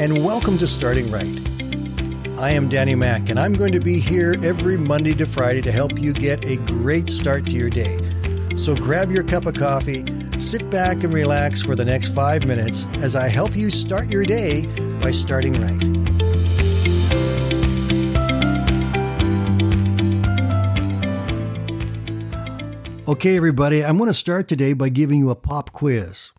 and welcome to Starting Right. I am Danny Mack, and I'm going to be here every Monday to Friday to help you get a great start to your day. So grab your cup of coffee, sit back and relax for the next five minutes as I help you start your day by starting right. Okay, everybody, I'm going to start today by giving you a pop quiz.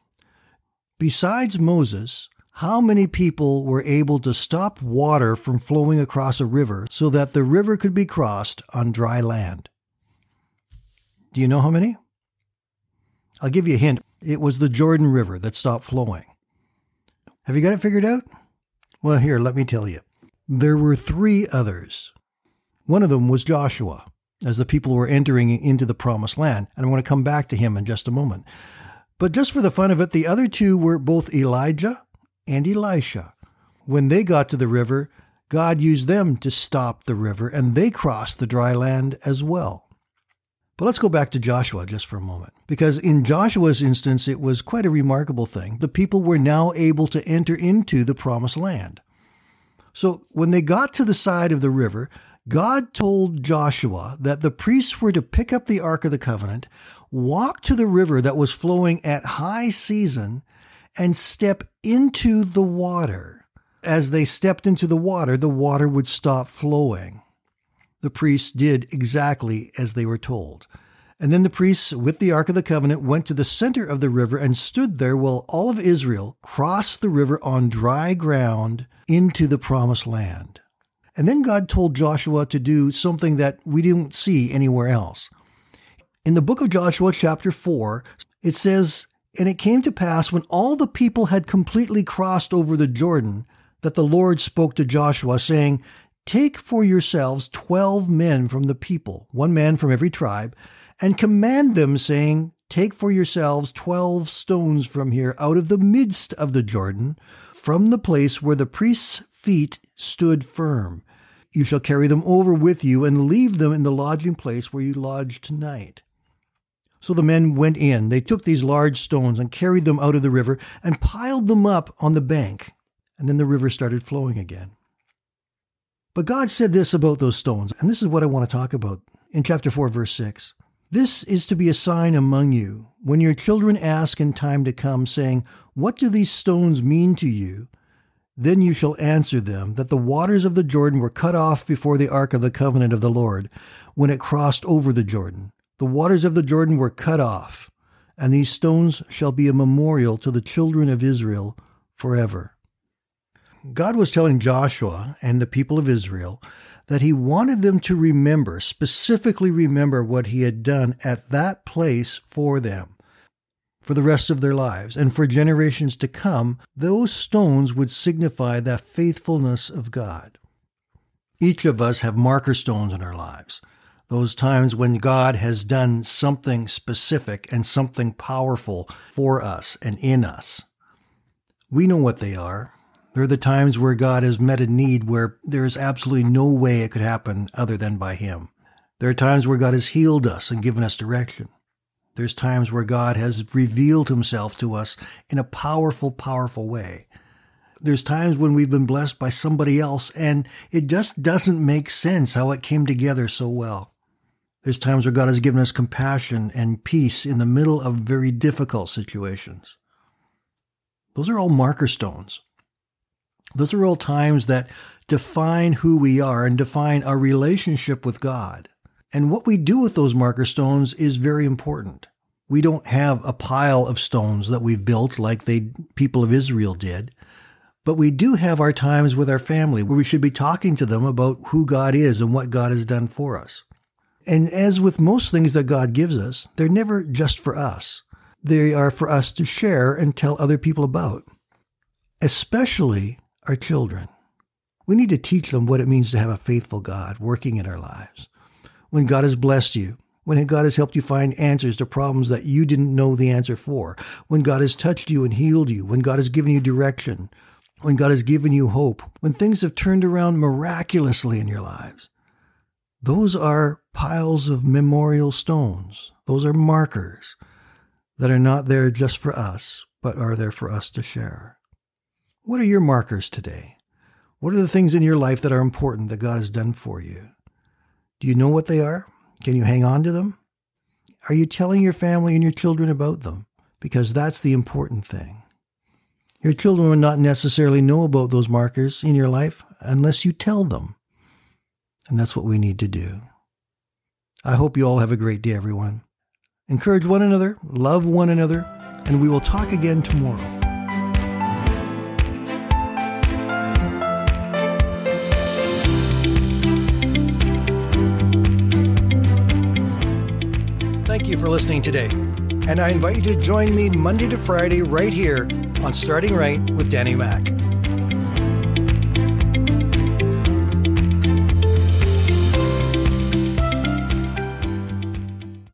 Besides Moses, how many people were able to stop water from flowing across a river so that the river could be crossed on dry land? Do you know how many? I'll give you a hint. It was the Jordan River that stopped flowing. Have you got it figured out? Well, here, let me tell you. There were three others. One of them was Joshua as the people were entering into the promised land. And I want to come back to him in just a moment. But just for the fun of it, the other two were both Elijah and Elisha. When they got to the river, God used them to stop the river, and they crossed the dry land as well. But let's go back to Joshua just for a moment, because in Joshua's instance, it was quite a remarkable thing. The people were now able to enter into the promised land. So when they got to the side of the river, God told Joshua that the priests were to pick up the Ark of the Covenant, walk to the river that was flowing at high season, and step into the water. As they stepped into the water, the water would stop flowing. The priests did exactly as they were told. And then the priests with the Ark of the Covenant went to the center of the river and stood there while all of Israel crossed the river on dry ground into the promised land. And then God told Joshua to do something that we didn't see anywhere else. In the book of Joshua, chapter 4, it says, And it came to pass when all the people had completely crossed over the Jordan, that the Lord spoke to Joshua, saying, Take for yourselves twelve men from the people, one man from every tribe, and command them, saying, Take for yourselves twelve stones from here out of the midst of the Jordan, from the place where the priests' feet stood firm. You shall carry them over with you and leave them in the lodging place where you lodge tonight. So the men went in. They took these large stones and carried them out of the river and piled them up on the bank. And then the river started flowing again. But God said this about those stones, and this is what I want to talk about in chapter 4, verse 6. This is to be a sign among you when your children ask in time to come, saying, What do these stones mean to you? Then you shall answer them that the waters of the Jordan were cut off before the ark of the covenant of the Lord when it crossed over the Jordan. The waters of the Jordan were cut off, and these stones shall be a memorial to the children of Israel forever. God was telling Joshua and the people of Israel that he wanted them to remember, specifically remember what he had done at that place for them for the rest of their lives, and for generations to come, those stones would signify the faithfulness of God. Each of us have marker stones in our lives, those times when God has done something specific and something powerful for us and in us. We know what they are. They're the times where God has met a need where there is absolutely no way it could happen other than by Him. There are times where God has healed us and given us direction. There's times where God has revealed himself to us in a powerful, powerful way. There's times when we've been blessed by somebody else and it just doesn't make sense how it came together so well. There's times where God has given us compassion and peace in the middle of very difficult situations. Those are all marker stones. Those are all times that define who we are and define our relationship with God. And what we do with those marker stones is very important. We don't have a pile of stones that we've built like the people of Israel did, but we do have our times with our family where we should be talking to them about who God is and what God has done for us. And as with most things that God gives us, they're never just for us. They are for us to share and tell other people about, especially our children. We need to teach them what it means to have a faithful God working in our lives when God has blessed you, when God has helped you find answers to problems that you didn't know the answer for, when God has touched you and healed you, when God has given you direction, when God has given you hope, when things have turned around miraculously in your lives. Those are piles of memorial stones. Those are markers that are not there just for us, but are there for us to share. What are your markers today? What are the things in your life that are important that God has done for you? Do you know what they are? Can you hang on to them? Are you telling your family and your children about them? Because that's the important thing. Your children will not necessarily know about those markers in your life unless you tell them. And that's what we need to do. I hope you all have a great day, everyone. Encourage one another, love one another, and we will talk again tomorrow. Thank you for listening today, and I invite you to join me Monday to Friday right here on Starting Right with Danny Mack.